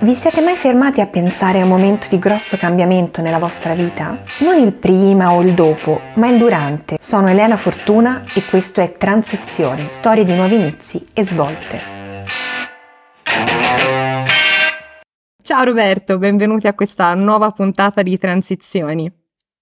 Vi siete mai fermati a pensare a un momento di grosso cambiamento nella vostra vita? Non il prima o il dopo, ma il durante. Sono Elena Fortuna e questo è Transizione, storie di nuovi inizi e svolte. Ciao Roberto, benvenuti a questa nuova puntata di Transizioni.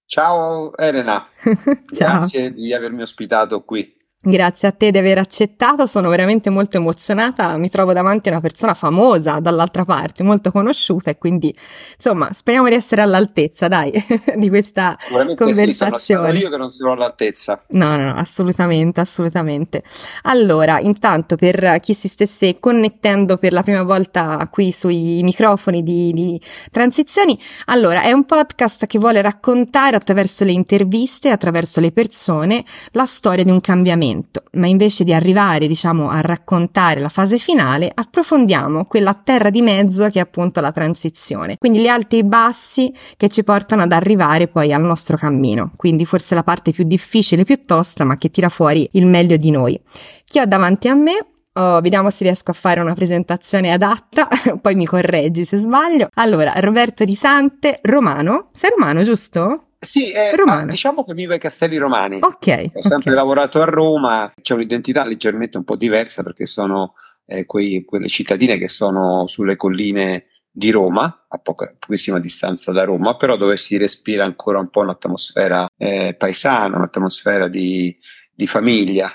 Ciao Elena, Ciao. grazie di avermi ospitato qui. Grazie a te di aver accettato, sono veramente molto emozionata, mi trovo davanti a una persona famosa dall'altra parte, molto conosciuta e quindi insomma speriamo di essere all'altezza, dai, di questa conversazione. Sì, sono io che non sono all'altezza. No, no, no, assolutamente, assolutamente. Allora, intanto per chi si stesse connettendo per la prima volta qui sui microfoni di, di Transizioni, allora è un podcast che vuole raccontare attraverso le interviste, attraverso le persone, la storia di un cambiamento momento, ma invece di arrivare, diciamo, a raccontare la fase finale, approfondiamo quella terra di mezzo che è appunto la transizione. Quindi gli alti e i bassi che ci portano ad arrivare poi al nostro cammino. Quindi forse la parte più difficile, più tosta, ma che tira fuori il meglio di noi. Chi ho davanti a me Oh, vediamo se riesco a fare una presentazione adatta, poi mi correggi se sbaglio. Allora, Roberto Risante, romano. Sei romano, giusto? Sì, eh, ah, diciamo che vivo ai Castelli Romani. Ok. Ho sempre okay. lavorato a Roma, c'è un'identità leggermente un po' diversa perché sono eh, quei, quelle cittadine che sono sulle colline di Roma, a poca, pochissima distanza da Roma, però dove si respira ancora un po' un'atmosfera eh, paesana, un'atmosfera di, di famiglia,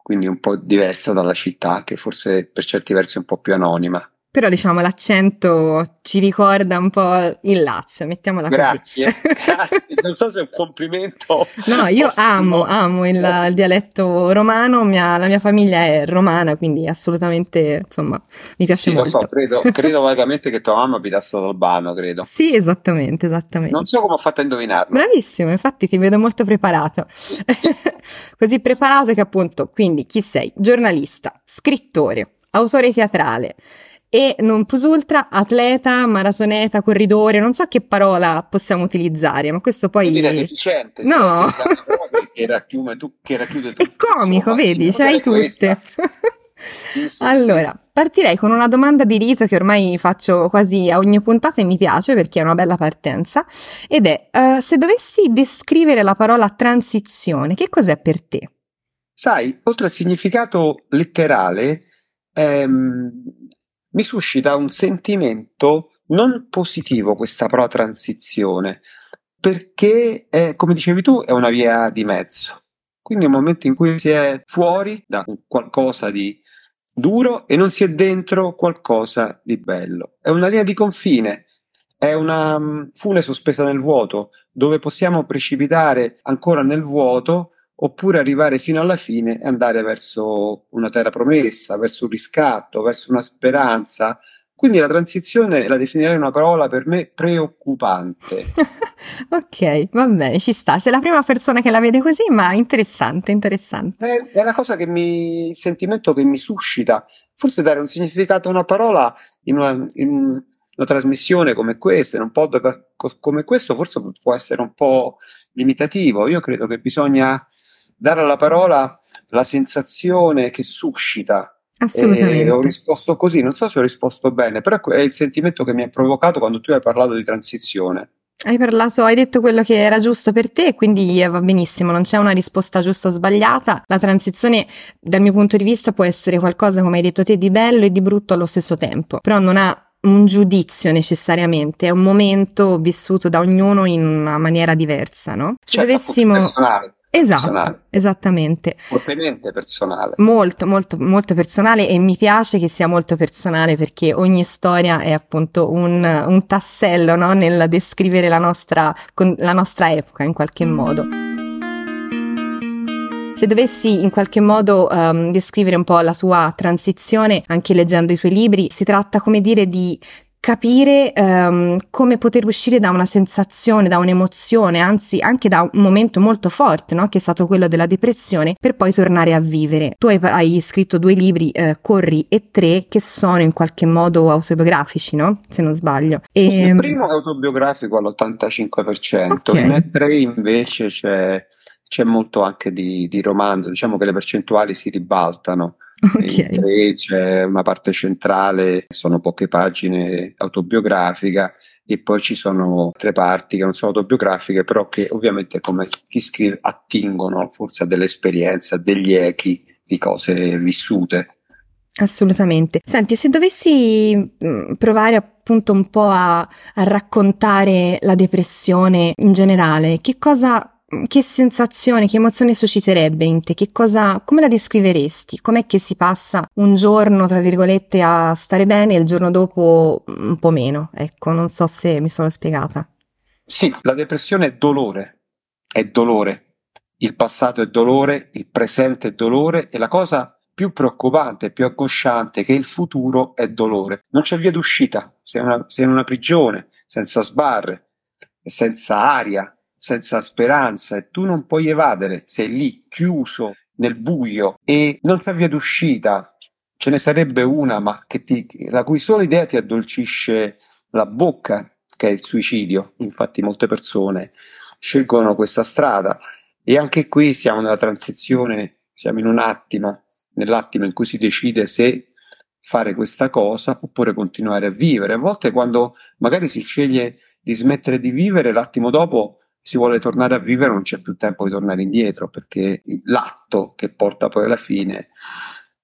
quindi un po' diversa dalla città, che forse per certi versi è un po' più anonima però diciamo l'accento ci ricorda un po' il Lazio, mettiamola grazie, così. Grazie, grazie. Non so se è un complimento. No, io amo, amo il, il dialetto romano, mia, la mia famiglia è romana, quindi assolutamente, insomma, mi piace sì, molto. Sì, lo so, credo, credo vagamente che tua mamma abitasse ad Albano, credo. Sì, esattamente, esattamente. Non so come ho fatto a indovinarlo. Bravissimo, infatti ti vedo molto preparato. Così preparato che appunto, quindi chi sei? Giornalista, scrittore, autore teatrale e non plus ultra, atleta, maratoneta, corridore, non so che parola possiamo utilizzare, ma questo poi... Direi deficiente. No! Che racchiude, tu, che racchiude tutto. È comico, insomma, vedi, ce l'hai tutte. sì, sì, allora, sì. partirei con una domanda di rito che ormai faccio quasi a ogni puntata e mi piace perché è una bella partenza, ed è, uh, se dovessi descrivere la parola transizione, che cos'è per te? Sai, oltre al significato letterale, ehm, mi suscita un sentimento non positivo questa pro transizione, perché è, come dicevi tu, è una via di mezzo. Quindi è un momento in cui si è fuori da qualcosa di duro e non si è dentro qualcosa di bello. È una linea di confine, è una fune sospesa nel vuoto, dove possiamo precipitare ancora nel vuoto oppure arrivare fino alla fine e andare verso una terra promessa, verso un riscatto, verso una speranza. Quindi la transizione la definirei una parola per me preoccupante. ok, va bene, ci sta. Sei la prima persona che la vede così, ma interessante, interessante. È, è la cosa che mi, il sentimento che mi suscita. Forse dare un significato a una parola in una, in una trasmissione come questa, in un podcast come questo, forse può essere un po' limitativo. Io credo che bisogna dare alla parola la sensazione che suscita. Assolutamente. E ho risposto così, non so se ho risposto bene, però è il sentimento che mi ha provocato quando tu hai parlato di transizione. Hai parlato, hai detto quello che era giusto per te, quindi va benissimo, non c'è una risposta giusta o sbagliata. La transizione, dal mio punto di vista, può essere qualcosa, come hai detto te, di bello e di brutto allo stesso tempo, però non ha un giudizio necessariamente, è un momento vissuto da ognuno in una maniera diversa, no? Se certo, dovessimo personale. Esatto, personale. esattamente. Fortemente personale. Molto, molto, molto personale e mi piace che sia molto personale perché ogni storia è appunto un, un tassello no? nel descrivere la nostra, la nostra epoca in qualche modo. Se dovessi in qualche modo um, descrivere un po' la sua transizione, anche leggendo i tuoi libri, si tratta come dire di capire um, come poter uscire da una sensazione, da un'emozione, anzi anche da un momento molto forte, no? che è stato quello della depressione, per poi tornare a vivere. Tu hai, hai scritto due libri, eh, Corri e Tre, che sono in qualche modo autobiografici, no? Se non sbaglio. E, Il ehm, primo è autobiografico all'85%, okay. nel tre invece c'è, c'è molto anche di, di romanzo, diciamo che le percentuali si ribaltano. Okay. In c'è una parte centrale, sono poche pagine autobiografica e poi ci sono tre parti che non sono autobiografiche, però che ovviamente come chi scrive attingono forse a delle esperienze, a degli echi di cose vissute. Assolutamente. Senti, se dovessi mm, provare appunto un po' a, a raccontare la depressione in generale, che cosa che sensazione, che emozione susciterebbe in te? Che cosa, come la descriveresti? Com'è che si passa un giorno, tra virgolette, a stare bene e il giorno dopo un po' meno? Ecco, non so se mi sono spiegata. Sì, la depressione è dolore, è dolore. Il passato è dolore, il presente è dolore e la cosa più preoccupante, più angosciante che il futuro è dolore. Non c'è via d'uscita, sei, una, sei in una prigione, senza sbarre, senza aria, senza speranza e tu non puoi evadere, sei lì chiuso nel buio e non c'è via d'uscita. Ce ne sarebbe una, ma ti, la cui sola idea ti addolcisce la bocca, che è il suicidio. Infatti molte persone scelgono questa strada e anche qui siamo nella transizione, siamo in un attimo, nell'attimo in cui si decide se fare questa cosa oppure continuare a vivere. A volte quando magari si sceglie di smettere di vivere, l'attimo dopo si vuole tornare a vivere non c'è più tempo di tornare indietro perché l'atto che porta poi alla fine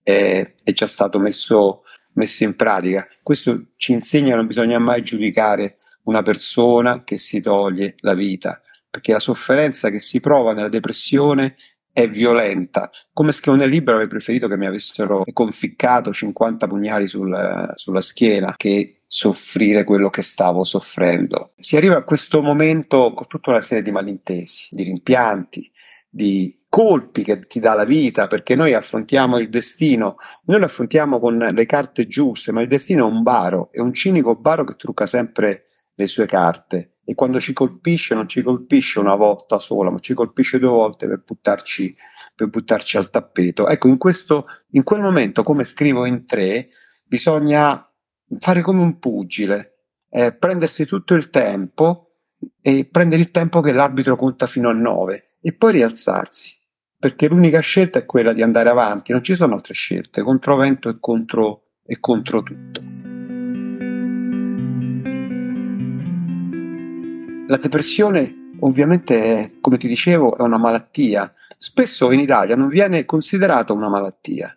è, è già stato messo, messo in pratica. Questo ci insegna che non bisogna mai giudicare una persona che si toglie la vita, perché la sofferenza che si prova nella depressione è violenta. Come scrivo nel libro avrei preferito che mi avessero conficcato 50 pugnali sul, sulla schiena che soffrire quello che stavo soffrendo. Si arriva a questo momento con tutta una serie di malintesi, di rimpianti, di colpi che ti dà la vita, perché noi affrontiamo il destino, noi lo affrontiamo con le carte giuste, ma il destino è un baro, è un cinico baro che trucca sempre le sue carte e quando ci colpisce non ci colpisce una volta sola, ma ci colpisce due volte per buttarci, per buttarci al tappeto. Ecco, in, questo, in quel momento, come scrivo in tre, bisogna fare come un pugile, eh, prendersi tutto il tempo e prendere il tempo che l'arbitro conta fino a 9 e poi rialzarsi, perché l'unica scelta è quella di andare avanti, non ci sono altre scelte, contro vento e contro, e contro tutto. La depressione ovviamente, è, come ti dicevo, è una malattia. Spesso in Italia non viene considerata una malattia,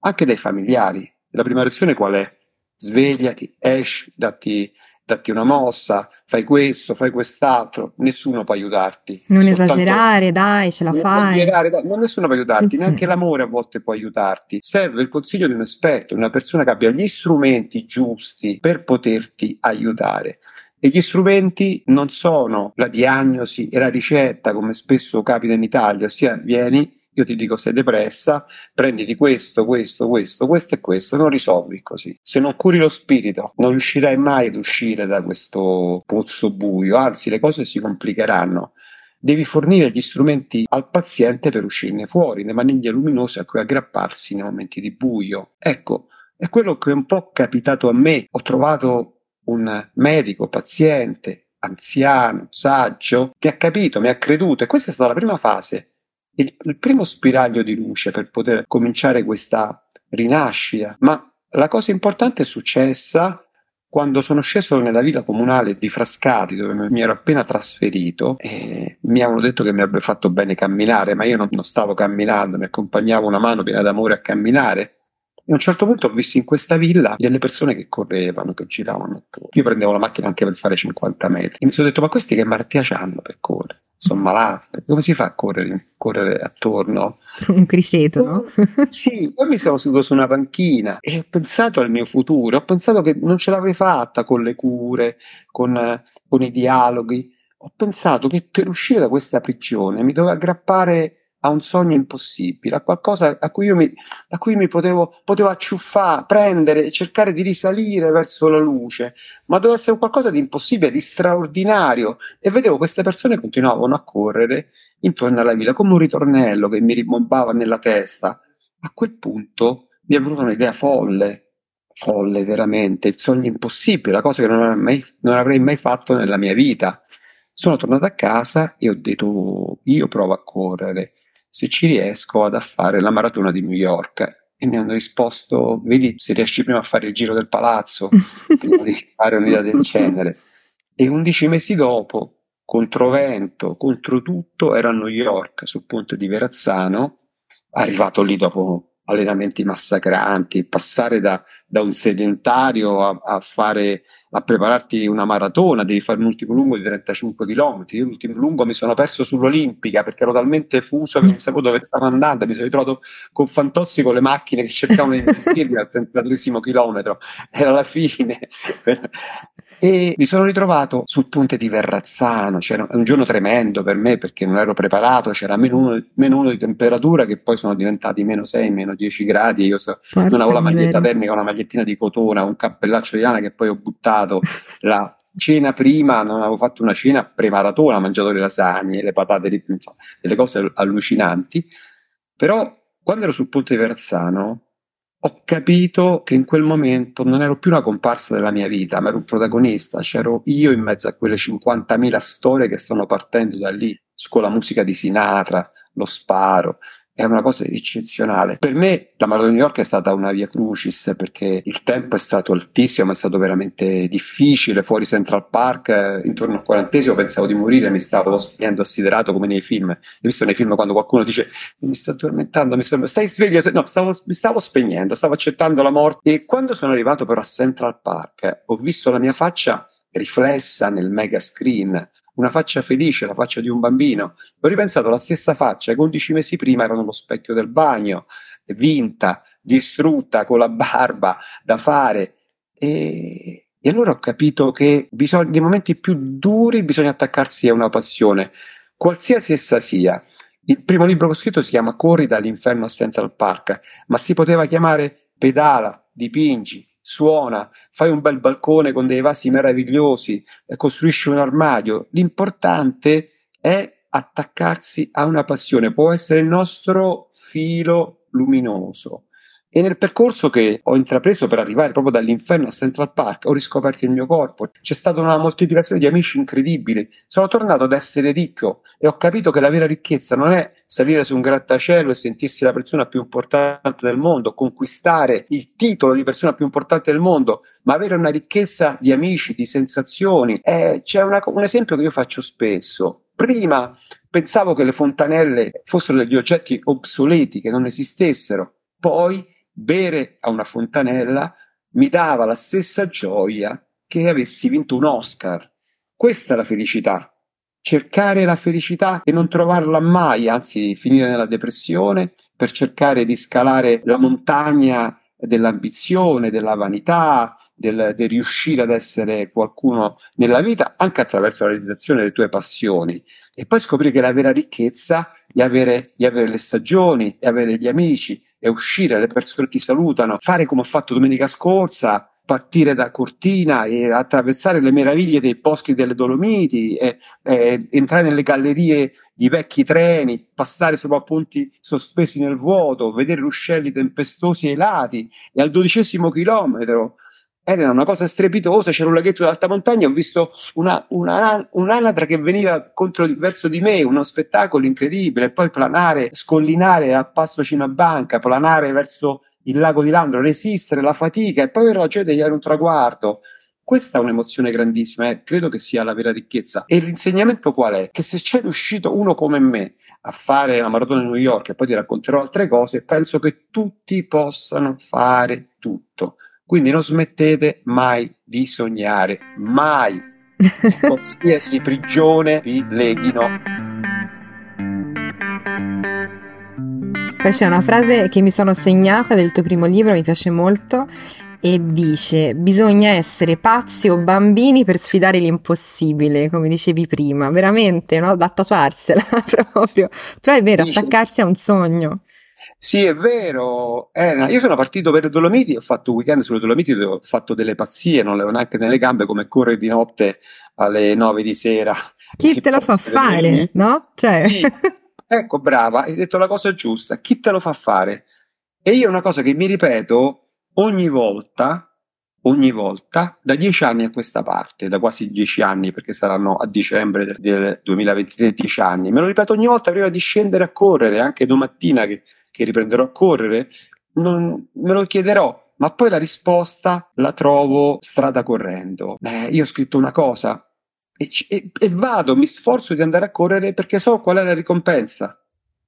anche dai familiari. La prima reazione qual è? Svegliati, esci, datti, datti una mossa, fai questo, fai quest'altro, nessuno può aiutarti. Non Soltanto... esagerare, dai, ce la non fai. Esagerare, dai, non nessuno può aiutarti, sì. neanche l'amore a volte può aiutarti. Serve il consiglio di un esperto, di una persona che abbia gli strumenti giusti per poterti aiutare. E gli strumenti non sono la diagnosi e la ricetta, come spesso capita in Italia, ossia vieni, io ti dico sei depressa, prendi di questo, questo, questo, questo e questo, non risolvi così. Se non curi lo spirito, non riuscirai mai ad uscire da questo pozzo buio, anzi le cose si complicheranno. Devi fornire gli strumenti al paziente per uscirne fuori, le maniglie luminose a cui aggrapparsi nei momenti di buio. Ecco, è quello che è un po' capitato a me. Ho trovato un medico, paziente, anziano, saggio, che ha capito, mi ha creduto e questa è stata la prima fase il, il primo spiraglio di luce per poter cominciare questa rinascita. Ma la cosa importante è successa quando sono sceso nella villa comunale di Frascati, dove mi ero appena trasferito, mi avevano detto che mi avrebbe fatto bene camminare, ma io non, non stavo camminando, mi accompagnavo una mano piena d'amore a camminare. E a un certo punto ho visto in questa villa delle persone che correvano, che giravano. Io prendevo la macchina anche per fare 50 metri. E mi sono detto, ma questi che malattia hanno per correre? sono malate. Come si fa a correre, correre attorno? Un criceto, no? sì, poi mi sono seduto su una panchina e ho pensato al mio futuro, ho pensato che non ce l'avrei fatta con le cure, con, con i dialoghi. Ho pensato che per uscire da questa prigione mi dovevo aggrappare a un sogno impossibile, a qualcosa a cui io mi, cui mi potevo, potevo acciuffare, prendere e cercare di risalire verso la luce, ma doveva essere qualcosa di impossibile, di straordinario. E vedevo queste persone continuavano a correre intorno alla villa come un ritornello che mi rimbombava nella testa. A quel punto mi è venuta un'idea folle, folle veramente, il sogno impossibile, la cosa che non mai, non avrei mai fatto nella mia vita. Sono tornato a casa e ho detto io provo a correre se ci riesco ad fare la maratona di New York. e mi hanno risposto, vedi se riesci prima a fare il giro del palazzo, prima di fare un'idea del genere. E undici mesi dopo, contro vento, contro tutto, ero a New York, sul ponte di Verrazzano, arrivato lì dopo allenamenti massacranti, passare da, da un sedentario a, a, fare, a prepararti una maratona, devi fare un ultimo lungo di 35 km. Io l'ultimo lungo mi sono perso sull'Olimpica perché ero talmente fuso che non sapevo dove stavo andando, mi sono ritrovato con Fantozzi con le macchine che cercavano di investirmi al 33 chilometro, era la fine. E mi sono ritrovato sul ponte di Verrazzano, c'era un giorno tremendo per me perché non ero preparato, c'era meno uno, meno uno di temperatura che poi sono diventati meno 6, meno 10 gradi, io so, non avevo la maglietta termica, una magliettina di cotona, un cappellaccio di lana che poi ho buttato, la cena prima, non avevo fatto una cena pre-maratona, ho mangiato le lasagne, le patate, insomma, delle cose allucinanti, però quando ero sul ponte di Verrazzano ho capito che in quel momento non ero più una comparsa della mia vita, ma ero un protagonista, c'ero io in mezzo a quelle 50.000 storie che stanno partendo da lì, scuola musica di Sinatra, lo sparo, è una cosa eccezionale. Per me la Maratona di New York è stata una via crucis perché il tempo è stato altissimo, è stato veramente difficile. Fuori Central Park, eh, intorno al quarantesimo, pensavo di morire, mi stavo spegnendo assiderato come nei film. Hai visto nei film quando qualcuno dice mi sto addormentando, mi sto... stai sveglio? No, stavo, mi stavo spegnendo, stavo accettando la morte. E quando sono arrivato però a Central Park, ho visto la mia faccia riflessa nel mega screen una faccia felice, la faccia di un bambino. Ho ripensato alla stessa faccia che 11 mesi prima era nello specchio del bagno, vinta, distrutta, con la barba da fare. E, e allora ho capito che bisogna, nei momenti più duri bisogna attaccarsi a una passione, qualsiasi essa sia. Il primo libro che ho scritto si chiama Corri dall'inferno a Central Park, ma si poteva chiamare Pedala, dipingi, suona, fai un bel balcone con dei vasi meravigliosi, eh, costruisci un armadio. L'importante è attaccarsi a una passione, può essere il nostro filo luminoso. E nel percorso che ho intrapreso per arrivare proprio dall'inferno a Central Park, ho riscoperto il mio corpo. C'è stata una moltiplicazione di amici incredibili. Sono tornato ad essere ricco e ho capito che la vera ricchezza non è salire su un grattacielo e sentirsi la persona più importante del mondo, conquistare il titolo di persona più importante del mondo, ma avere una ricchezza di amici, di sensazioni. Eh, c'è una, un esempio che io faccio spesso. Prima pensavo che le fontanelle fossero degli oggetti obsoleti, che non esistessero. Poi bere a una fontanella mi dava la stessa gioia che avessi vinto un Oscar. Questa è la felicità. Cercare la felicità e non trovarla mai, anzi finire nella depressione per cercare di scalare la montagna dell'ambizione, della vanità, del, del, riuscire ad essere qualcuno nella vita anche attraverso la realizzazione delle tue passioni. E poi scoprire che la vera ricchezza è avere, è avere le stagioni, è avere gli amici, è uscire, le persone ti salutano, fare come ho fatto domenica scorsa, partire da Cortina e attraversare le meraviglie dei boschi delle Dolomiti, e, e entrare nelle gallerie di vecchi treni, passare sopra ponti sospesi nel vuoto, vedere ruscelli tempestosi ai lati. E al dodicesimo chilometro era una cosa strepitosa, c'era un laghetto d'alta montagna, ho visto una, una, un'anatra che veniva contro, verso di me, uno spettacolo incredibile, poi planare, scollinare a passo Cimabanca, planare verso il lago di Landro, resistere la fatica e poi gioia di un traguardo. Questa è un'emozione grandissima, eh? credo che sia la vera ricchezza. E l'insegnamento qual è? Che se c'è riuscito uno come me a fare la maratona di New York e poi ti racconterò altre cose, penso che tutti possano fare tutto. Quindi non smettete mai di sognare, mai. Qualsiasi prigione vi leghino. Poi c'è una frase che mi sono segnata del tuo primo libro, mi piace molto, e dice bisogna essere pazzi o bambini per sfidare l'impossibile, come dicevi prima, veramente, no? Da tatuarsela proprio. Però è vero, attaccarsi a un sogno. Sì, è vero. Eh, io sono partito per le Dolomiti, ho fatto un weekend sulle Dolomiti dove ho fatto delle pazzie, non le ho neanche nelle gambe come correre di notte alle 9 di sera. Chi te lo fa fare, no? Cioè... Sì. Ecco, brava, hai detto la cosa giusta. Chi te lo fa fare? E io una cosa che mi ripeto ogni volta, ogni volta, da dieci anni a questa parte, da quasi dieci anni, perché saranno a dicembre del, del 2023 dieci anni, me lo ripeto ogni volta prima di scendere a correre, anche domattina che che riprenderò a correre, non me lo chiederò, ma poi la risposta la trovo strada correndo. Eh, io ho scritto una cosa e, e, e, vado, mi sforzo di andare a correre perché so qual è la ricompensa.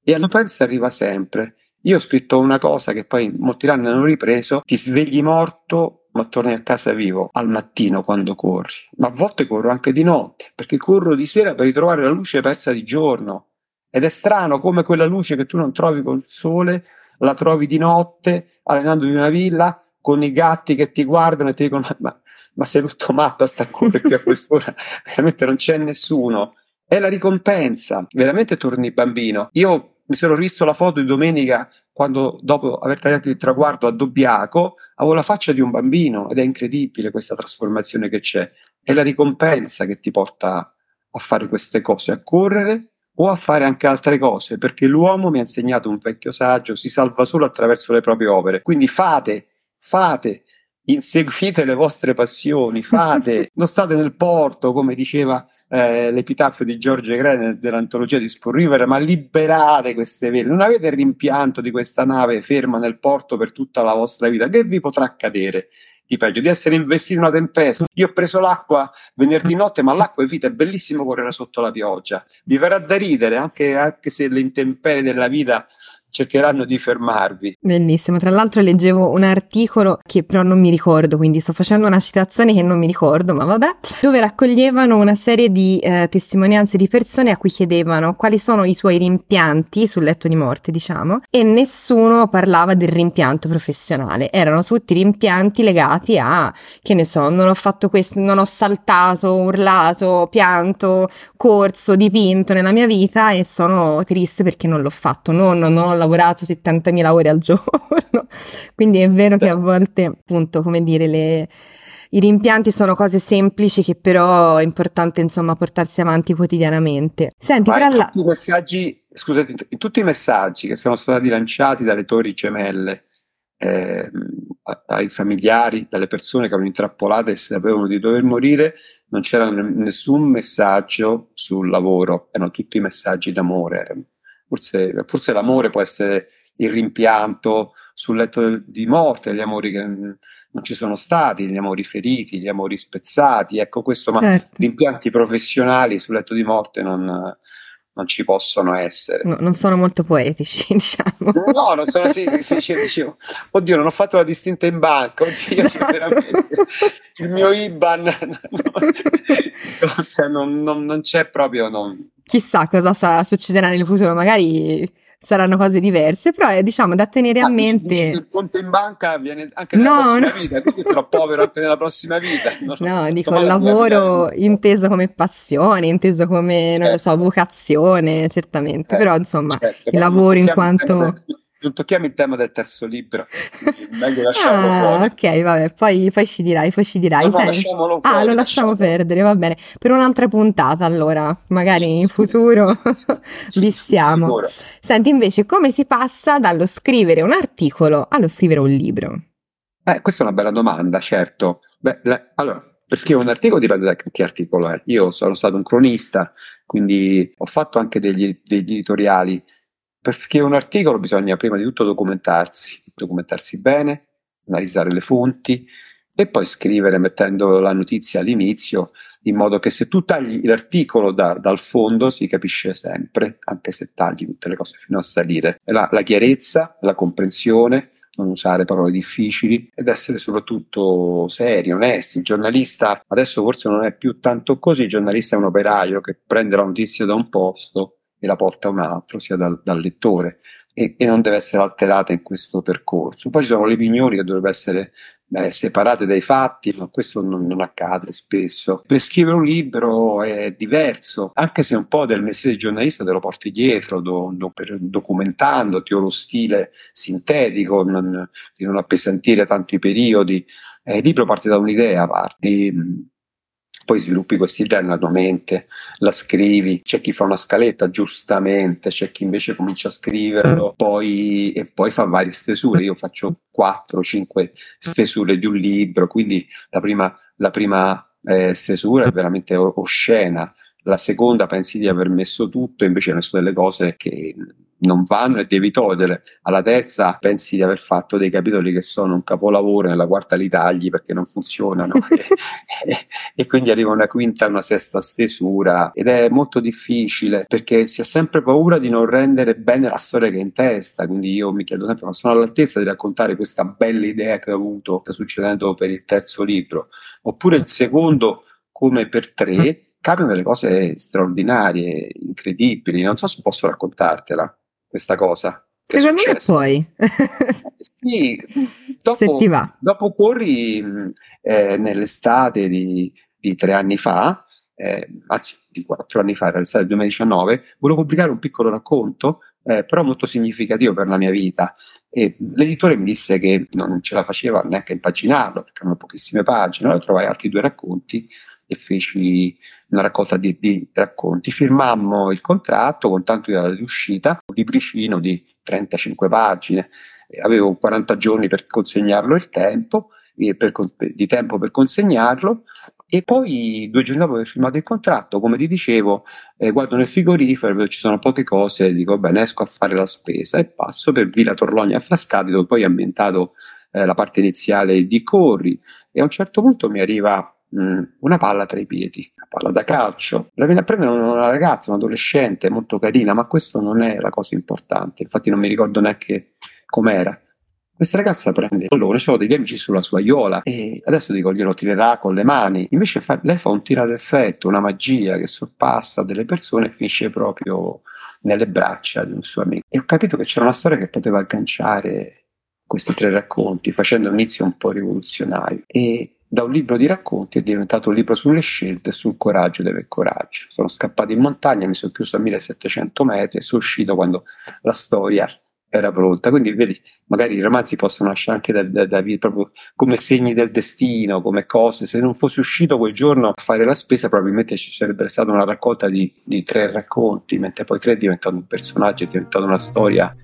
E la ricompensa arriva sempre. Io ho scritto una cosa che poi molti anni hanno ripreso, ti svegli morto ma torni a casa vivo al mattino quando corri, ma a volte corro anche di notte, perché corro di sera per ritrovare la luce persa di giorno. Ed è strano come quella luce che tu non trovi col sole, la trovi di notte, allenando in una villa, con i gatti che ti guardano e ti dicono ma, ma sei tutto matto a sta correre qui a quest'ora, veramente non c'è nessuno. È la ricompensa, veramente torni bambino. Io mi sono visto la foto di domenica quando dopo aver tagliato il traguardo a Dobbiaco avevo la faccia di un bambino ed è incredibile questa trasformazione che c'è. È la ricompensa che ti porta a fare queste cose, a correre o a fare anche altre cose, perché l'uomo mi ha insegnato un vecchio saggio, si salva solo attraverso le proprie opere. Quindi fate, fate, inseguite le vostre passioni, fate, non state nel porto, come diceva eh, l'epitafio di Giorgio Grene dell'antologia di Spur River, ma liberate queste vele, non avete il rimpianto di questa nave ferma nel porto per tutta la vostra vita, che vi potrà accadere? Di peggio, di essere investiti in una tempesta. Io ho preso l'acqua venerdì notte, ma l'acqua è vita, è bellissimo correre sotto la pioggia. Vi verrà da ridere, anche, anche se le intemperie della vita cercheranno di fermarvi. Bellissimo, tra l'altro leggevo un articolo che però non mi ricordo, quindi sto facendo una citazione che non mi ricordo, ma vabbè, dove raccoglievano una serie di eh, testimonianze di persone a cui chiedevano quali sono i tuoi rimpianti sul letto di morte, diciamo, e nessuno parlava del rimpianto professionale, erano tutti rimpianti legati a, che ne so, non ho fatto questo, non ho saltato, urlato, pianto, corso, dipinto nella mia vita e sono triste perché non l'ho fatto, non, non ho lavorato 70.000 ore al giorno. Quindi è vero che a volte, appunto, come dire, le, i rimpianti sono cose semplici che però è importante, insomma, portarsi avanti quotidianamente. Senti, tra l'altro... I messaggi, scusate, in tutti i messaggi che sono stati lanciati dalle torri gemelle eh, ai familiari, dalle persone che erano intrappolate e sapevano di dover morire, non c'era nessun messaggio sul lavoro, erano tutti messaggi d'amore, Forse, forse l'amore può essere il rimpianto sul letto di morte, gli amori che non ci sono stati, gli amori feriti, gli amori spezzati, ecco questo, ma certo. rimpianti professionali sul letto di morte non, non ci possono essere. No, non sono molto poetici, diciamo. No, non sono sì, dicevo, dicevo, oddio, non ho fatto la distinta in banca, oddio, esatto. veramente, il mio IBAN non, non, non c'è proprio... Non, chissà cosa sa, succederà nel futuro, magari saranno cose diverse, però è diciamo da tenere ah, a mente. il conto in banca viene anche nella no, prossima no. vita, quindi sarò povero anche nella prossima vita. Non no, dico il lavoro inteso come passione, inteso come, non eh. lo so, certo. vocazione, certamente, eh. però insomma, certo, il lavoro in quanto non tocchiamo il tema del terzo libro, meglio lasciarlo ah, fuori. Ok, vabbè, poi, poi, ci dirai, poi ci dirai. No, no, lasciamolo ah, lo lasciamo perdere, va bene. Per un'altra puntata, allora, magari in futuro sì, vissiamo. Senti, invece, come si passa dallo scrivere un articolo allo scrivere un libro? Eh, questa è una bella domanda, certo. Beh, la, allora, per scrivere un articolo dipende da che articolo è. Io sono stato un cronista, quindi ho fatto anche degli, degli editoriali per scrivere un articolo bisogna prima di tutto documentarsi, documentarsi bene, analizzare le fonti e poi scrivere mettendo la notizia all'inizio in modo che se tu tagli l'articolo da, dal fondo si capisce sempre, anche se tagli tutte le cose fino a salire. La, la chiarezza, la comprensione, non usare parole difficili ed essere soprattutto seri, onesti. Il giornalista adesso forse non è più tanto così, il giornalista è un operaio che prende la notizia da un posto e la porta un altro, sia dal, dal lettore, e, e, non deve essere alterata in questo percorso. Poi ci sono le opinioni che dovrebbero essere eh, separate dai fatti, ma questo non, non, accade spesso. Per scrivere un libro è diverso, anche se un po' del mestiere di giornalista te lo porti dietro, do, do, per, documentandoti o lo stile sintetico, non, di non appesantire tanto i periodi. Eh, il libro parte da un'idea, parti poi sviluppi questa idea nella tua mente, la scrivi, c'è chi fa una scaletta giustamente, c'è chi invece comincia a scriverlo poi, e poi fa varie stesure. Io faccio 4-5 stesure di un libro, quindi la prima, la prima eh, stesura è veramente oscena, la seconda pensi di aver messo tutto, invece hai messo delle cose che non vanno e devi togliere. Alla terza pensi di aver fatto dei capitoli che sono un capolavoro, nella quarta li tagli perché non funzionano. E, e, quindi arriva una quinta, una sesta stesura ed è molto difficile perché si ha sempre paura di non rendere bene la storia che è in testa, quindi io mi chiedo sempre ma sono all'altezza di raccontare questa bella idea che ho avuto, sta succedendo per il terzo libro, oppure il secondo come per tre capitano delle cose straordinarie, incredibili. Non so se posso raccontartela questa cosa. Secondo me puoi. sì, dopo, se ti va. dopo Corri, eh, nell'estate di, di, tre anni fa, eh, anzi di quattro anni fa, era l'estate del 2019, volevo pubblicare un piccolo racconto, eh, però molto significativo per la mia vita. E l'editore mi disse che non ce la faceva neanche impaginarlo perché erano pochissime pagine. Allora trovai altri due racconti e feci una raccolta di, di racconti. Firmammo il contratto con tanto di uscita, un libricino di 35 pagine. Avevo 40 giorni per consegnarlo il tempo, per, di tempo per consegnarlo e poi due giorni dopo aver firmato il contratto, come ti dicevo, eh, guardo nel frigorifero ci sono poche cose dico bene esco a fare la spesa e passo per Villa Torlogna a Frascati dove poi è ambientato eh, la parte iniziale di Corri e a un certo punto mi arriva Mm, una palla tra i piedi, palla da calcio. La viene a prendere una ragazza, un'adolescente molto carina, ma questo non è la cosa importante. Infatti, non mi ricordo neanche com'era. Questa ragazza prende il pallone, c'ho degli amici sulla sua iola e adesso dico glielo tirerà con le mani. Invece fa, lei fa un tiro d'effetto, una magia che sorpassa delle persone e finisce proprio nelle braccia di un suo amico. E ho capito che c'era una storia che poteva agganciare questi tre racconti, facendo un inizio un po' rivoluzionario. E da un libro di racconti è diventato un libro sulle scelte e sul coraggio deve coraggio. Sono scappato in montagna, mi sono chiuso a 1700 metri e sono uscito quando la storia era pronta. Quindi, vedi, magari i romanzi possono nascere anche da, da, da, proprio come segni del destino, come cose. Se non fossi uscito quel giorno a fare la spesa, probabilmente ci sarebbe stata una raccolta di, di tre racconti, mentre poi tre è diventato un personaggio, è diventata una storia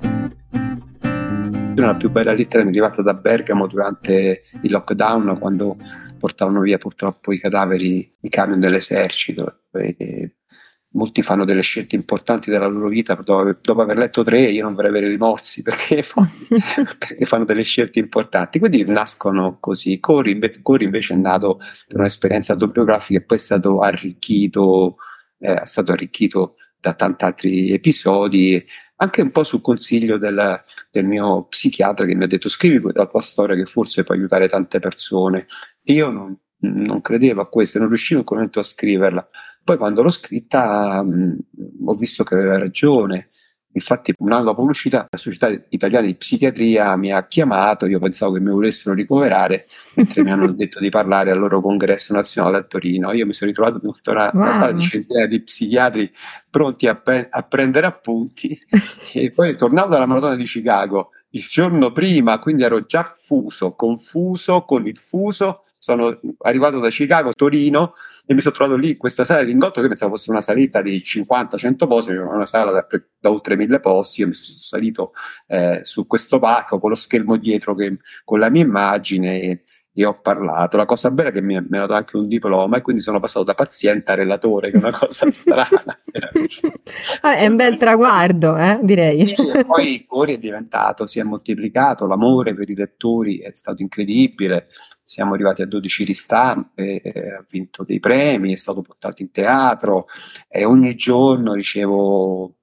la più bella lettera mi è arrivata da Bergamo durante il lockdown quando portavano via purtroppo i cadaveri, i camion dell'esercito. E molti fanno delle scelte importanti della loro vita dopo, dopo aver letto tre io non vorrei avere rimorsi perché, perché, fanno delle scelte importanti quindi nascono così Cori, Cori invece è nato per un'esperienza autobiografica e poi è stato arricchito eh, è stato arricchito da tanti altri episodi anche un po' sul consiglio del, del, mio psichiatra che mi ha detto scrivi la tua storia che forse può aiutare tante persone. Io non, non credevo a questo, non riuscivo in quel momento a scriverla. Poi quando l'ho scritta mh, ho visto che aveva ragione Infatti, un anno dopo l'uscita, la Società Italiana di Psichiatria mi ha chiamato, io pensavo che mi volessero ricoverare, mentre mi hanno detto di parlare al loro congresso nazionale a Torino. Io mi sono ritrovato tutta una, wow. una sala di centinaia di psichiatri pronti a, pe- a prendere appunti. e poi tornavo dalla maratona di Chicago il giorno prima, quindi ero già fuso, confuso con il fuso sono arrivato da Chicago, Torino e mi sono trovato lì in questa sala di Lingotto che pensavo fosse una saletta di 50-100 posti, una sala da, da, oltre mille posti, io mi sono salito eh, su questo palco con lo schermo dietro che, con la mia immagine e, e ho parlato. La cosa bella è che mi, mi hanno dato anche un diploma e quindi sono passato da paziente a relatore, che è una cosa strana. ah, è un bel traguardo, eh, direi. Sì, poi il cuore è diventato, si è moltiplicato, l'amore per i lettori è stato incredibile siamo arrivati a 12 ristampe, eh, ha vinto dei premi, è stato portato in teatro e ogni giorno ricevo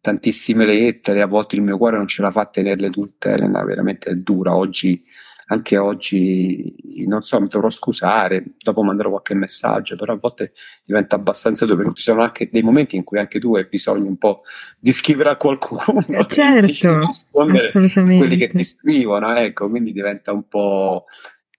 tantissime lettere, a volte il mio cuore non ce la fa a tenerle tutte, Elena, veramente è dura. Oggi, anche oggi, non so, mi dovrò scusare, dopo manderò qualche messaggio, però a volte diventa abbastanza duro, perché ci sono anche dei momenti in cui anche tu hai bisogno un po' di scrivere a qualcuno, eh certo, rispondere quelli che ti scrivono, ecco, quindi diventa un po'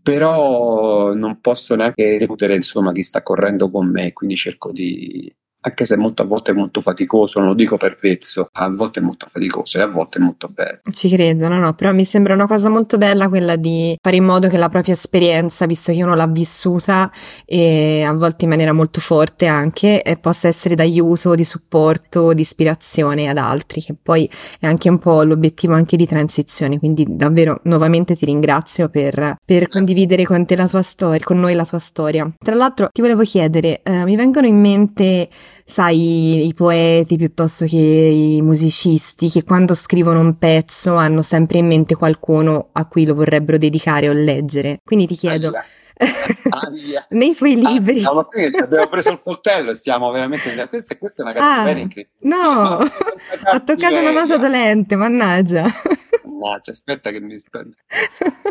però non posso neanche discutere insomma chi sta correndo con me, quindi cerco di anche se molto, a volte è molto faticoso, non lo dico per vezzo, a volte è molto faticoso e a volte è molto bello. Ci credo, no, no, però mi sembra una cosa molto bella quella di fare in modo che la propria esperienza, visto che io non l'ho vissuta e a volte in maniera molto forte anche, possa essere d'aiuto, di supporto, di ispirazione ad altri, che poi è anche un po' l'obiettivo anche di transizione, quindi davvero nuovamente ti ringrazio per, per condividere con te la tua storia, con noi la tua storia. Tra l'altro ti volevo chiedere, eh, mi vengono in mente sai, i poeti piuttosto che i musicisti che quando scrivono un pezzo hanno sempre in mente qualcuno a cui lo vorrebbero dedicare o leggere. Quindi ti chiedo... Allora. Ah, nei tuoi libri. Ah, abbiamo preso il coltello e stiamo veramente. Questa, questa è una cattiveria ah, incredibile. No, ha toccato una nota dolente, mannaggia. Mannaggia, aspetta che mi rispendo.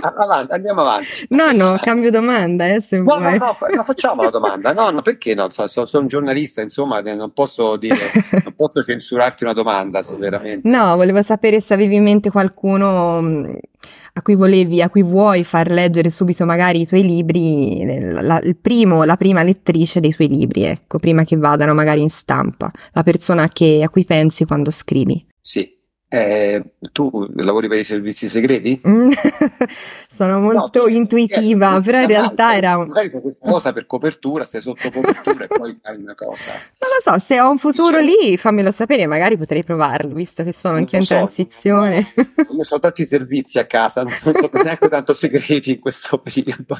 Avanti, andiamo avanti. No, no, cambio domanda, eh, se no, vuoi. No, no, no, facciamo la domanda. No, no, perché no? So, so, sono un giornalista, insomma, non posso dire, non posso censurarti una domanda, se veramente. No, volevo sapere se avevi in mente qualcuno mm, a cui volevi, a cui vuoi far leggere subito magari i tuoi libri, la, il primo, la prima lettrice dei tuoi libri, ecco, prima che vadano magari in stampa, la persona che, a cui pensi quando scrivi. Sì, eh, tu lavori per i servizi segreti? Sono molto no, intuitiva, eh, però in realtà era un... Magari cosa per copertura, sei sotto copertura e poi fai una cosa. Non lo so, se ho un futuro lì fammelo sapere, magari potrei provarlo, visto che sono anche in so, transizione. Io ho tanti servizi a casa, non so neanche tanto segreti in questo periodo.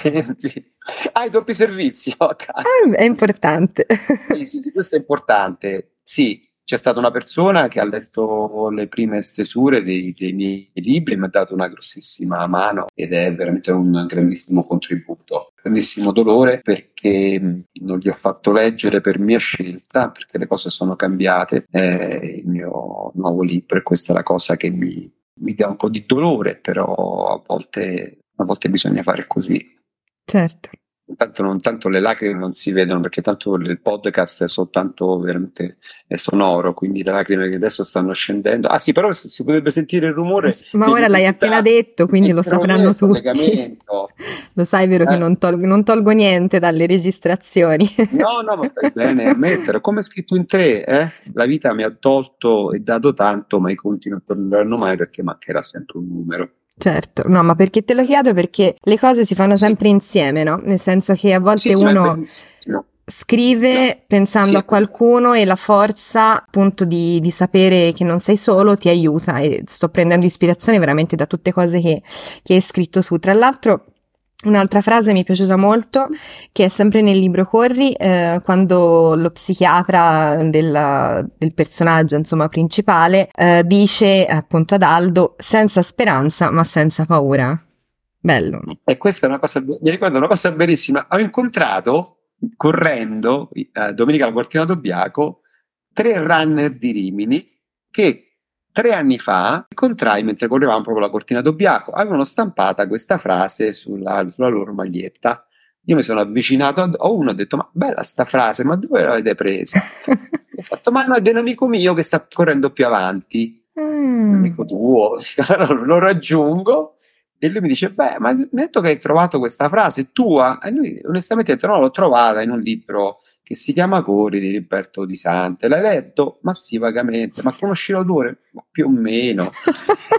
Quindi, hai doppi servizi oh, a casa. Ah, è importante. Sì, sì, questo è importante. Sì, c'è stata una persona che ha letto le prime stesure dei, dei miei libri e mi ha dato una grossissima mano ed è veramente un grandissimo contributo, grandissimo dolore perché non gli ho fatto leggere per mia scelta, perché le cose sono cambiate, è il mio nuovo libro e questa è la cosa che mi, mi dà un po' di dolore, però a volte, a volte bisogna fare così. Certo. Tanto, non, tanto le lacrime non si vedono perché tanto il podcast è soltanto veramente è sonoro, quindi le lacrime che adesso stanno scendendo. Ah sì, però si potrebbe sentire il rumore. Ma ora l'hai appena detto, quindi lo sapranno tutti. lo sai, vero eh. che non tolgo, non tolgo, niente dalle registrazioni. no, no, ma bene ammettere, come è scritto in tre, eh? la vita mi ha tolto e dato tanto, ma i conti non torneranno mai perché mancherà sempre un numero. Certo, no, ma perché te lo chiedo? Perché le cose si fanno sempre sì. insieme, no? Nel senso che a volte sì, uno no. scrive no. pensando a qualcuno e la forza appunto di, di, sapere che non sei solo ti aiuta e sto prendendo ispirazione veramente da tutte cose che, che hai scritto tu. Tra l'altro Un'altra frase mi è piaciuta molto, che è sempre nel libro Corri, eh, quando lo psichiatra del, del personaggio, insomma, principale, eh, dice appunto ad Aldo, senza speranza ma senza paura. Bello. E questa è una cosa, mi ricordo una cosa bellissima. Ho incontrato, correndo, eh, domenica alla Cortina d'Obbiaco, tre runner di Rimini che Tre anni fa incontrai mentre correvamo proprio la cortina d'Obbiaco, avevano stampata questa frase sulla, sulla loro maglietta. Io mi sono avvicinato a uno e ho detto: Ma bella sta frase, ma dove l'avete presa? ho fatto: Ma no, è dell'amico mio che sta correndo più avanti. Mm. Un amico tuo, lo raggiungo e lui mi dice: Beh, ma mi ha detto che hai trovato questa frase tua? E lui onestamente ha detto: No, l'ho trovata in un libro che si chiama Cori di Roberto Di Sante. L'hai letto? Ma sì, vagamente. Ma conosci l'autore? Ma più o meno.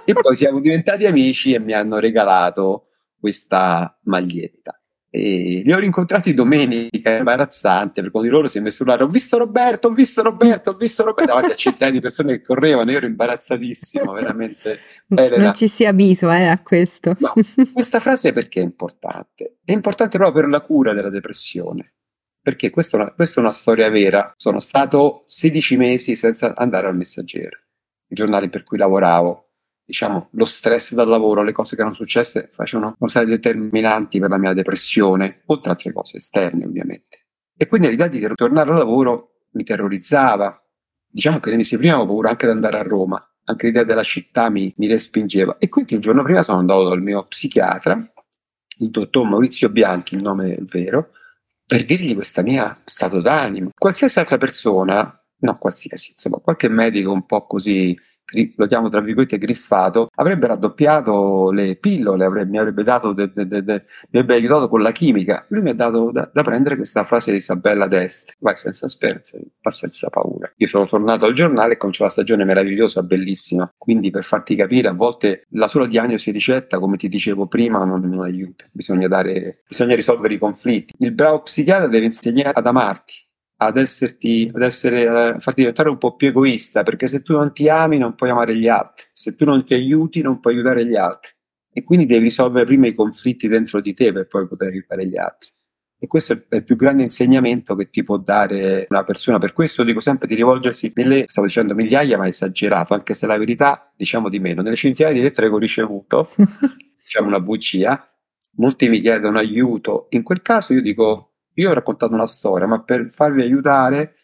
e poi siamo diventati amici e mi hanno regalato questa maglietta. E li ho rincontrati domenica, è imbarazzante, perché uno di loro si è messo là, ho visto Roberto, ho visto Roberto, ho visto Roberto, davanti a centinaia di persone che correvano, io ero imbarazzatissimo, veramente. Elena. Non ci si abitua eh, a questo. No, questa frase perché è importante? È importante proprio per la cura della depressione perché questa è, una, questa è una storia vera. Sono stato 16 mesi senza andare al messaggero, il giornale per cui lavoravo. Diciamo, lo stress dal lavoro, le cose che erano successe facevano state determinanti per la mia depressione, oltre altre cose esterne ovviamente. E quindi l'idea di tornare al lavoro mi terrorizzava. Diciamo che nei mesi prima avevo paura anche di andare a Roma, anche l'idea della città mi, mi respingeva. E quindi il giorno prima sono andato dal mio psichiatra, il dottor Maurizio Bianchi, il nome è vero, per dirgli questa mia stato d'animo. Qualsiasi altra persona, no qualsiasi, insomma, qualche medico un po' così lo chiamo tra virgolette griffato, avrebbe raddoppiato le pillole, avrebbe, mi avrebbe dato de, de, de, mi avrebbe aiutato con la chimica. Lui mi ha dato da, da prendere questa frase di Isabella d'Este: vai senza speranza, va senza paura. Io sono tornato al giornale e cominciò la stagione meravigliosa, bellissima. Quindi, per farti capire, a volte la sola diagnosi ricetta, come ti dicevo prima, non, non aiuta. Bisogna, dare, bisogna risolvere i conflitti. Il bravo psichiatra deve insegnare ad amarti ad, esserti, ad essere, a farti diventare un po' più egoista, perché se tu non ti ami non puoi amare gli altri, se tu non ti aiuti non puoi aiutare gli altri. E quindi devi risolvere prima i conflitti dentro di te per poi poter aiutare gli altri. E questo è il più grande insegnamento che ti può dare una persona. Per questo dico sempre di rivolgersi nelle, stavo dicendo migliaia, ma esagerato, anche se la verità diciamo di meno. Nelle centinaia di lettere che ho ricevuto, diciamo una bugia, molti mi chiedono aiuto. In quel caso io dico, io ho raccontato una storia, ma per farvi aiutare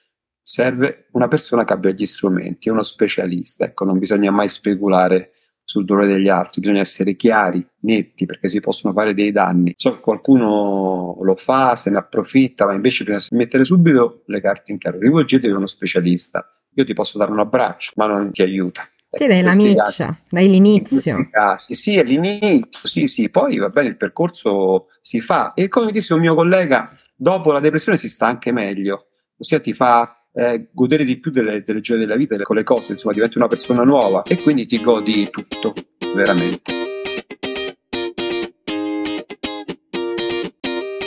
serve una persona che abbia gli strumenti, uno specialista. Ecco, non bisogna mai speculare sul dolore degli altri, bisogna essere chiari, netti, perché si possono fare dei danni. So che qualcuno lo fa, se ne approfitta, ma invece bisogna mettere subito le carte in chiaro. Rivolgetevi a uno specialista. Io ti posso dare un abbraccio, ma non ti aiuta. Ti dai la miccia, dai l'inizio. Casi, sì, all'inizio, sì, sì, poi va bene, il percorso si fa. E come disse un mio collega, dopo la depressione si sta anche meglio, ossia ti fa eh, godere di più delle, delle gioie della vita, con le cose, insomma, diventi una persona nuova e quindi ti godi tutto, veramente.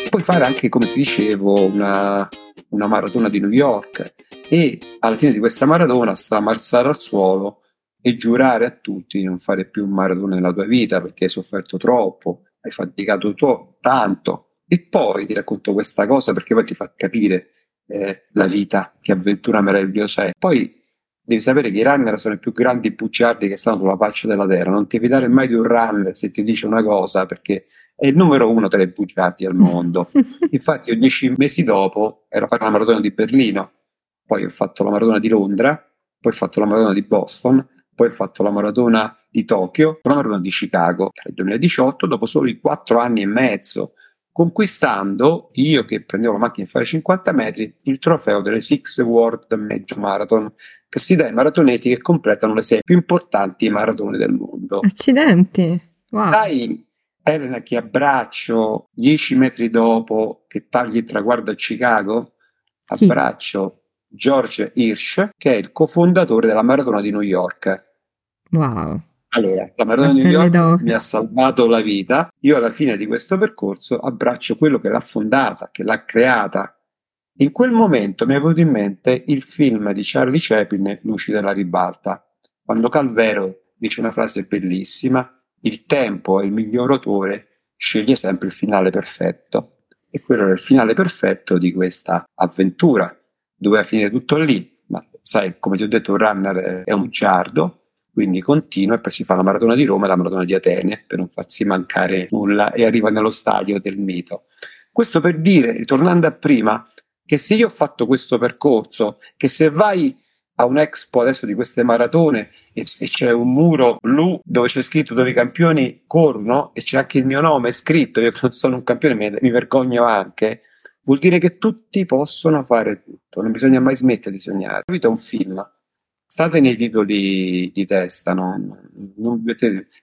Puoi fare anche, come ti dicevo, una, una maratona di New York e alla fine di questa maratona stramazzare al suolo e giurare a tutti di non fare più un maratona nella tua vita perché hai sofferto troppo, hai faticato to- tanto. E poi ti racconto questa cosa perché poi ti fa capire eh, la vita, che avventura meravigliosa è. Poi devi sapere che i runner sono i più grandi bugiardi che stanno sulla faccia della terra. Non ti fidare mai di un runner se ti dice una cosa perché è il numero uno tra i bugiardi al mondo. Infatti, io dieci mesi dopo ero a fare la maratona di Berlino, poi ho fatto la maratona di Londra, poi ho fatto la maratona di Boston poi ho fatto la maratona di Tokyo, la maratona di Chicago nel 2018, dopo soli quattro anni e mezzo, conquistando, io che prendevo la macchina a fare 50 metri, il trofeo delle Six World Major Marathon, che si dà ai maratoneti che completano le sei più importanti maratone del mondo. Accidenti! Wow. Sai, Elena, che abbraccio dieci metri dopo che tagli il traguardo a Chicago? Abbraccio George Hirsch, che è il cofondatore della Maratona di New York. Wow. Allora, la Maratona di New York mi ha salvato la vita. Io alla fine di questo percorso abbraccio quello che l'ha fondata, che l'ha creata. In quel momento mi è venuto in mente il film di Charlie Chaplin, Luci della ribalta, quando Calvero dice una frase bellissima, il tempo è il miglior autore, sceglie sempre il finale perfetto. E quello era il finale perfetto di questa avventura doveva finire tutto lì, ma sai, come ti ho detto, un runner è un giardo, quindi continua e poi si fa la maratona di Roma e la maratona di Atene per non farsi mancare nulla e arriva nello stadio del mito. Questo per dire, ritornando a prima, che se io ho fatto questo percorso, che se vai a un expo adesso di queste maratone e, e c'è un muro blu dove c'è scritto dove i campioni corrono e c'è anche il mio nome scritto, io non sono un campione, mi, mi vergogno anche, vuol dire che tutti possono fare tutto, non bisogna mai smettere di sognare. La vita è un film, state nei titoli di testa, no?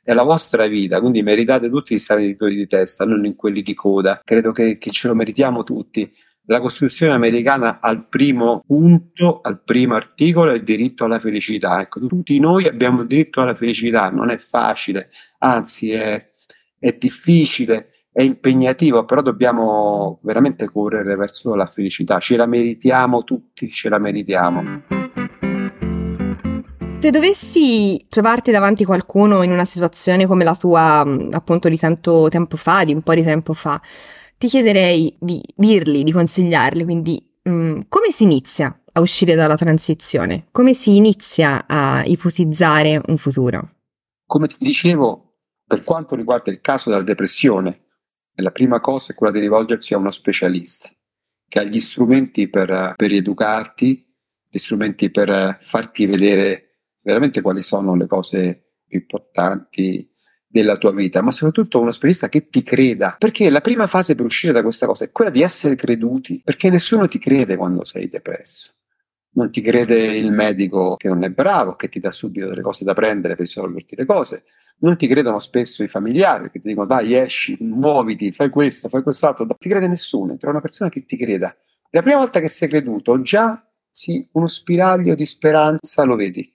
è la vostra vita, quindi meritate tutti di stare nei titoli di testa, non in quelli di coda. Credo che, che ce lo meritiamo tutti. La Costituzione americana al primo punto, al primo articolo, è il diritto alla felicità. Ecco, tutti noi abbiamo il diritto alla felicità, non è facile, anzi è, è difficile è impegnativo, però dobbiamo veramente correre verso la felicità. Ce la meritiamo tutti, ce la meritiamo. Se dovessi trovarti davanti qualcuno in una situazione come la tua, appunto di tanto tempo fa, di un po' di tempo fa, ti chiederei di dirgli, di consigliarli, quindi mh, come si inizia a uscire dalla transizione? Come si inizia a ipotizzare un futuro? Come ti dicevo, per quanto riguarda il caso della depressione, la prima cosa è quella di rivolgersi a uno specialista che ha gli strumenti per, per educarti, gli strumenti per farti vedere veramente quali sono le cose più importanti della tua vita, ma soprattutto uno specialista che ti creda, perché la prima fase per uscire da questa cosa è quella di essere creduti, perché nessuno ti crede quando sei depresso. Non ti crede il medico che non è bravo, che ti dà subito delle cose da prendere per risolverti le cose, non ti credono spesso i familiari che ti dicono dai esci, muoviti, fai questo, fai quest'altro, non ti crede nessuno, trovi una persona che ti creda. La prima volta che sei creduto già sì, uno spiraglio di speranza lo vedi,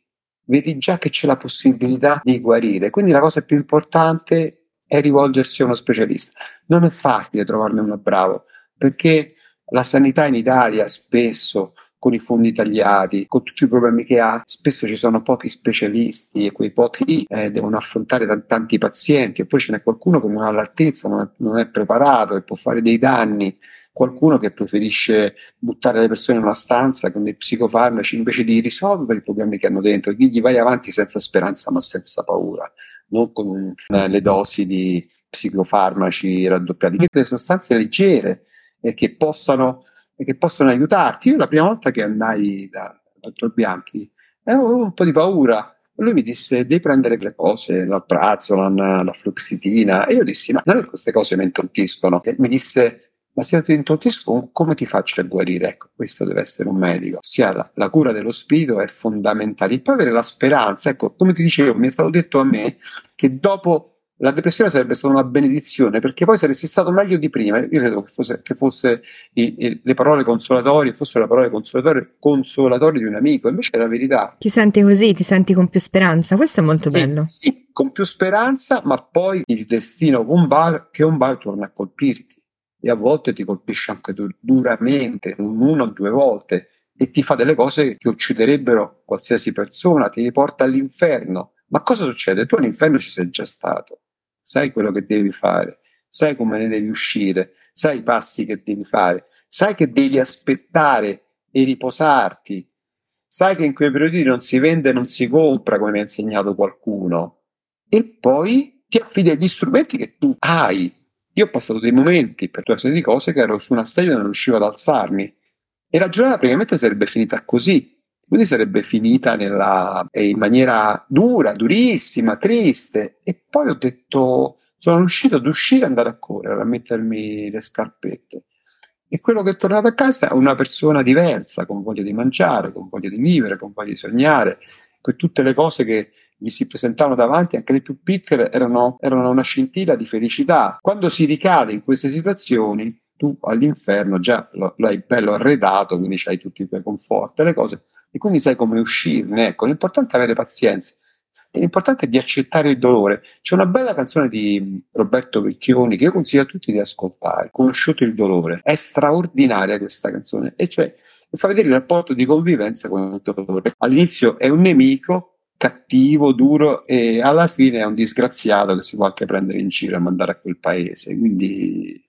vedi già che c'è la possibilità di guarire, quindi la cosa più importante è rivolgersi a uno specialista. Non è facile trovarne uno bravo, perché la sanità in Italia spesso con i fondi tagliati, con tutti i problemi che ha, spesso ci sono pochi specialisti e quei pochi eh, devono affrontare t- tanti pazienti e poi ce n'è qualcuno che non ha l'altezza, non è, non è preparato e può fare dei danni qualcuno che preferisce buttare le persone in una stanza con dei psicofarmaci invece di risolvere i problemi che hanno dentro, quindi vai avanti senza speranza ma senza paura, non con eh, le dosi di psicofarmaci raddoppiati, che delle sostanze leggere e che possano, e che possono aiutarti. Io la prima volta che andai da dottor Bianchi avevo un po' di paura. Lui mi disse: Devi prendere le cose, l'alprazolam, la fluxitina. E io dissi: Ma non è che queste cose mi intontiscono. Mi disse: ma se ti intontisco, come ti faccio a guarire? Ecco, questo deve essere un medico. Sia la, la, cura dello spirito è fondamentale. E poi avere la speranza, ecco, come ti dicevo, mi è stato detto a me che dopo la depressione sarebbe stata una benedizione perché poi saresti stato meglio di prima. Io credo che fosse, che fosse i, i, le parole consolatorie, fossero le parole consolatorie, consolatorie di un amico, invece è la verità. Ti senti così, ti senti con più speranza, questo è molto bello. Sì, sì con più speranza, ma poi il destino con bar, che un bar torna a colpirti e a volte ti colpisce anche duramente, una o due volte, e ti fa delle cose che ucciderebbero qualsiasi persona, ti riporta all'inferno. Ma cosa succede? Tu all'inferno ci sei già stato, sai quello che devi fare, sai come ne devi uscire, sai i passi che devi fare, sai che devi aspettare e riposarti, sai che in quei periodi non si vende, non si compra, come mi ha insegnato qualcuno, e poi ti affidi agli strumenti che tu hai io ho passato dei momenti per tutta una serie di cose che ero su una sedia e non riuscivo ad alzarmi. E la giornata praticamente sarebbe finita così. Quindi sarebbe finita nella, in maniera dura, durissima, triste. E poi ho detto, sono riuscito ad uscire e andare a correre, a mettermi le scarpette. E quello che è tornato a casa è una persona diversa, con voglia di mangiare, con voglia di vivere, con voglia di sognare, con tutte le cose che gli si presentavano davanti, anche le più piccole, erano, erano una scintilla di felicità. Quando si ricade in queste situazioni, tu all'inferno già l'hai bello arredato, quindi hai tutti i tuoi conforti, le cose, e quindi sai come uscirne. Ecco, l'importante è avere pazienza. L'importante è di accettare il dolore. C'è una bella canzone di Roberto Vecchioni che io consiglio a tutti di ascoltare, Conosciuto il dolore. È straordinaria questa canzone, e cioè fa vedere il rapporto di convivenza con il dolore. All'inizio è un nemico, cattivo, duro e alla fine è un disgraziato che si può anche prendere in giro e mandare a quel paese. Quindi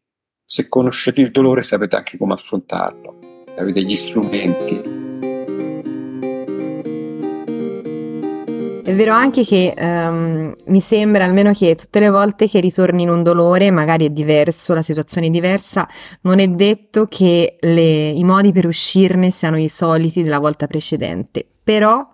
se conoscete il dolore sapete anche come affrontarlo, avete gli strumenti. È vero anche che um, mi sembra almeno che tutte le volte che ritorni in un dolore, magari è diverso, la situazione è diversa, non è detto che le, i modi per uscirne siano i soliti della volta precedente però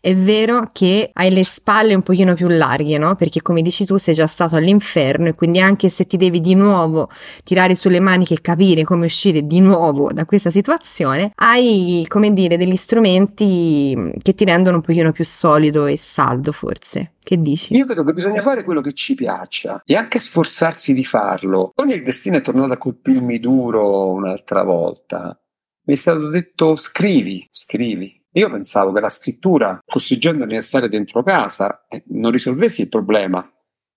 è vero che hai le spalle un pochino più larghe, no? Perché come dici tu sei già stato all'inferno e quindi anche se ti devi di nuovo tirare sulle maniche e capire come uscire di nuovo da questa situazione, hai, come dire, degli strumenti che ti rendono un pochino più solido e saldo forse. Che dici? Io credo che bisogna fare quello che ci piaccia e anche sforzarsi di farlo. Poi il destino è tornato a colpirmi duro un'altra volta. Mi è stato detto scrivi, scrivi. Io pensavo che la scrittura, costringendomi a stare dentro casa, eh, non risolvesse il problema.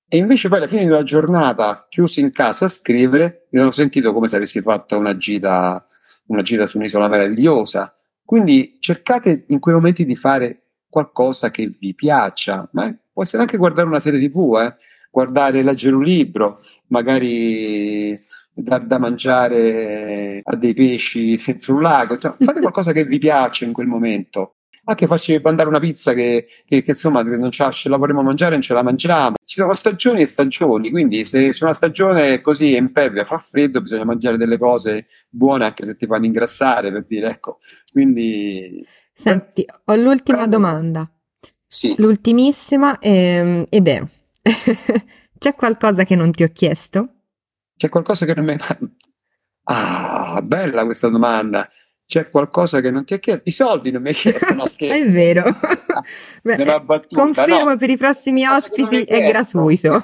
E invece poi alla fine una giornata, chiuso in casa a scrivere, mi sono sentito come se avessi fatto una gita, una gita su un'isola meravigliosa. Quindi cercate in quei momenti di fare qualcosa che vi piaccia, ma può essere anche guardare una serie tv, eh? guardare, leggere un libro, magari dar da mangiare a dei pesci dentro un lago, cioè, fate qualcosa che vi piace in quel momento. Anche farci mandare una pizza che, che, che insomma non ce la vorremmo mangiare, non ce la mangiamo. Ci sono stagioni e stagioni, quindi se c'è una stagione così impervia, fa freddo, bisogna mangiare delle cose buone anche se ti fanno ingrassare, per dire, ecco. Quindi... Senti, ho l'ultima Però... domanda. Sì. L'ultimissima ehm, ed è, c'è qualcosa che non ti ho chiesto? C'è qualcosa che non mi... Ah, bella questa domanda. C'è qualcosa che non ti ha chiesto? I soldi non mi hai chiesto, no scherzo. è vero. Beh, confermo no. per i prossimi ospiti è gratuito.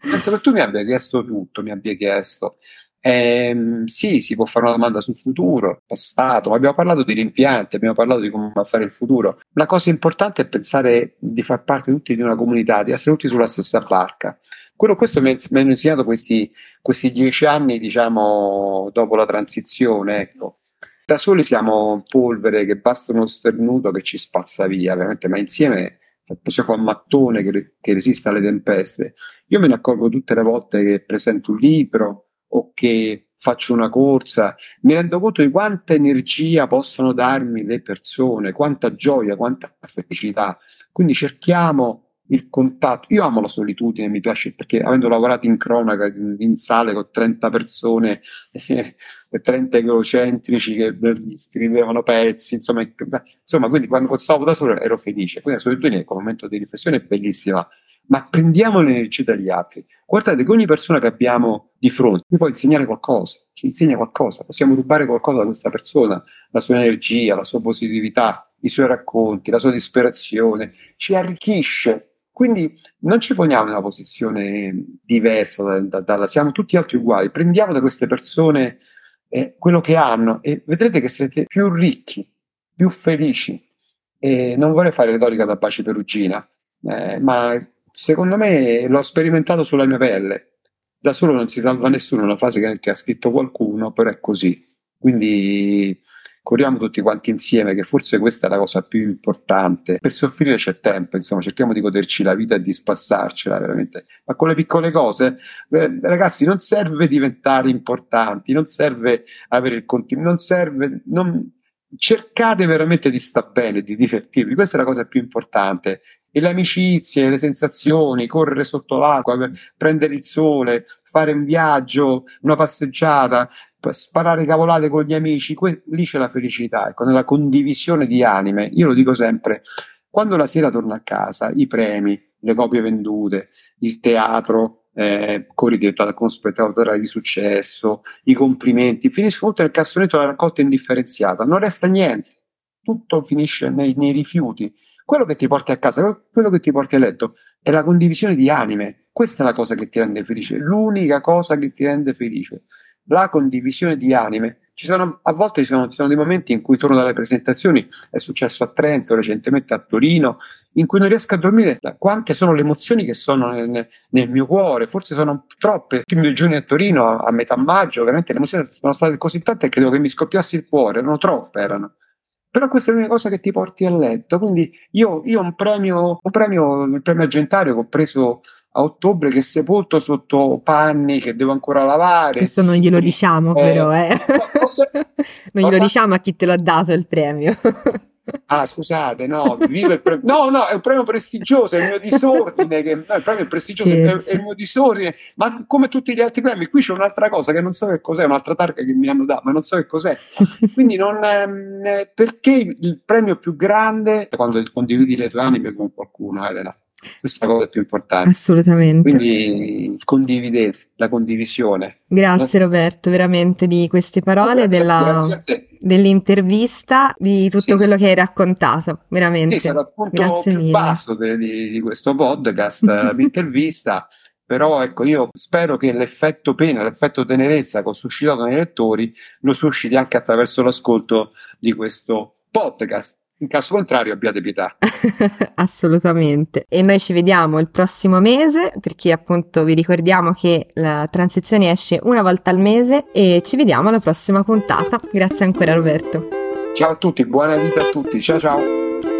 Penso che tu mi abbia chiesto tutto, mi abbia chiesto. Eh, sì, si può fare una domanda sul futuro, passato, abbiamo parlato di rimpianti, abbiamo parlato di come fare il futuro. La cosa importante è pensare di far parte tutti di una comunità, di essere tutti sulla stessa barca. Quello, questo mi, hanno insegnato questi, questi, dieci anni, diciamo, dopo la transizione. Ecco. Da soli siamo polvere che basta uno sternuto che ci spazza via, veramente, ma insieme possiamo fare un mattone che, che resiste alle tempeste. Io me ne accorgo tutte le volte che presento un libro o che faccio una corsa, mi rendo conto di quanta energia possono darmi le persone, quanta gioia, quanta felicità. Quindi cerchiamo il contatto. Io amo la solitudine, mi piace perché avendo lavorato in cronaca, in sale con 30 persone e 30 egocentrici che scrivevano pezzi, insomma, insomma, quindi quando stavo da solo ero felice. Quindi la solitudine come momento di riflessione è bellissima, ma prendiamo l'energia dagli altri. Guardate che ogni persona che abbiamo di fronte ci può insegnare qualcosa, ci insegna qualcosa, possiamo rubare qualcosa da questa persona, la sua energia, la sua positività, i suoi racconti, la sua disperazione, ci arricchisce quindi non ci poniamo in una posizione diversa dalla, da, da, siamo tutti altri uguali, prendiamo da queste persone eh, quello che hanno e vedrete che siete più ricchi, più felici. E non vorrei fare retorica da baci perugina, eh, ma secondo me l'ho sperimentato sulla mia pelle. Da solo non si salva nessuno, una frase che, che ha scritto qualcuno, però è così. Quindi corriamo tutti quanti insieme, che forse questa è la cosa più importante. Per soffrire c'è tempo, insomma, cerchiamo di goderci la vita e di spassarcela veramente. Ma con le piccole cose, eh, ragazzi, non serve diventare importanti, non serve avere il continuo, non serve, non, cercate veramente di stare bene, di divertirvi, questa è la cosa più importante. E le amicizie, le sensazioni, correre sotto l'acqua, prendere il sole, fare un viaggio, una passeggiata, sparare cavolate con gli amici, que- lì c'è la felicità, ecco, nella condivisione di anime. Io lo dico sempre, quando la sera torno a casa, i premi, le copie vendute, il teatro, eh, corri diventato con spettatore di successo, i complimenti, finiscono tutto nel cassonetto della raccolta indifferenziata, non resta niente, tutto finisce nei, nei rifiuti. Quello che ti porti a casa, quello che ti porti a letto è la condivisione di anime. Questa è la cosa che ti rende felice, l'unica cosa che ti rende felice la condivisione di anime. Ci sono, a volte ci sono, ci sono, dei momenti in cui torno dalle presentazioni, è successo a Trento, recentemente a Torino, in cui non riesco a dormire. Quante sono le emozioni che sono nel, nel mio cuore? Forse sono troppe. I miei giorni a Torino, a metà maggio, veramente le emozioni sono state così tante che credo che mi scoppiasse il cuore, erano troppe, erano. Però questa è l'unica cosa che ti porti a letto. Quindi io, io un premio, un premio, il premio Argentario che ho preso a ottobre che è sepolto sotto panni che devo ancora lavare. Questo non glielo diciamo eh, però, eh. Cosa, non glielo diciamo a chi te l'ha dato il premio. Ah, scusate, no, vivo il premio. No, no, è un premio prestigioso, è il mio disordine. Che, no, il premio prestigioso, è, è, il mio disordine, ma come tutti gli altri premi, qui c'è un'altra cosa che non so che cos'è, un'altra targa che mi hanno dato, ma non so che cos'è. Quindi, non, eh, perché il premio più grande quando condividi le tue anime con qualcuno, Elena? Questa è la cosa più importante. Assolutamente. Quindi condividete la condivisione. Grazie Roberto, veramente di queste parole, grazie, della, grazie dell'intervista, di tutto sì, quello sì. che hai raccontato. Veramente. Sì, sarà grazie più mille. basso di, di, di questo podcast, l'intervista. Però ecco, io spero che l'effetto pena, l'effetto tenerezza che ho suscitato nei lettori lo susciti anche attraverso l'ascolto di questo podcast. In caso contrario abbiate pietà. Assolutamente. E noi ci vediamo il prossimo mese perché appunto vi ricordiamo che la transizione esce una volta al mese e ci vediamo alla prossima puntata. Grazie ancora Roberto. Ciao a tutti, buona vita a tutti. Ciao ciao.